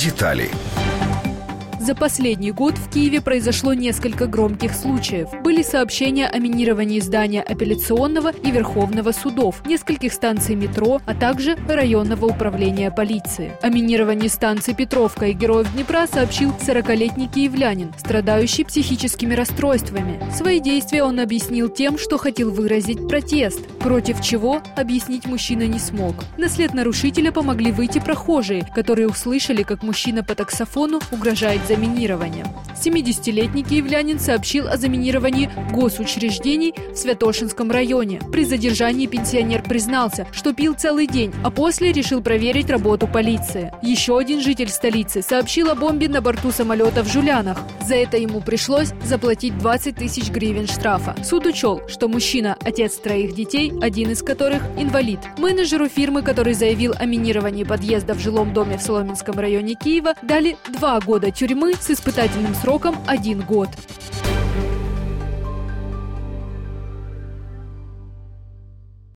Детали. За последний год в Киеве произошло несколько громких случаев. Были сообщения о минировании здания апелляционного и Верховного судов, нескольких станций метро, а также районного управления полиции. О минировании станции Петровка и Героев Днепра сообщил 40-летний киевлянин, страдающий психическими расстройствами. Свои действия он объяснил тем, что хотел выразить протест, против чего объяснить мужчина не смог. На след нарушителя помогли выйти прохожие, которые услышали, как мужчина по таксофону угрожает заминированием. 70-летний киевлянин сообщил о заминировании госучреждений в Святошинском районе. При задержании пенсионер признался, что пил целый день, а после решил проверить работу полиции. Еще один житель столицы сообщил о бомбе на борту самолета в Жулянах. За это ему пришлось заплатить 20 тысяч гривен штрафа. Суд учел, что мужчина – отец троих детей, один из которых – инвалид. Менеджеру фирмы, который заявил о минировании подъезда в жилом доме в Соломенском районе Киева, дали два года тюрьмы с испытательным сроком один год.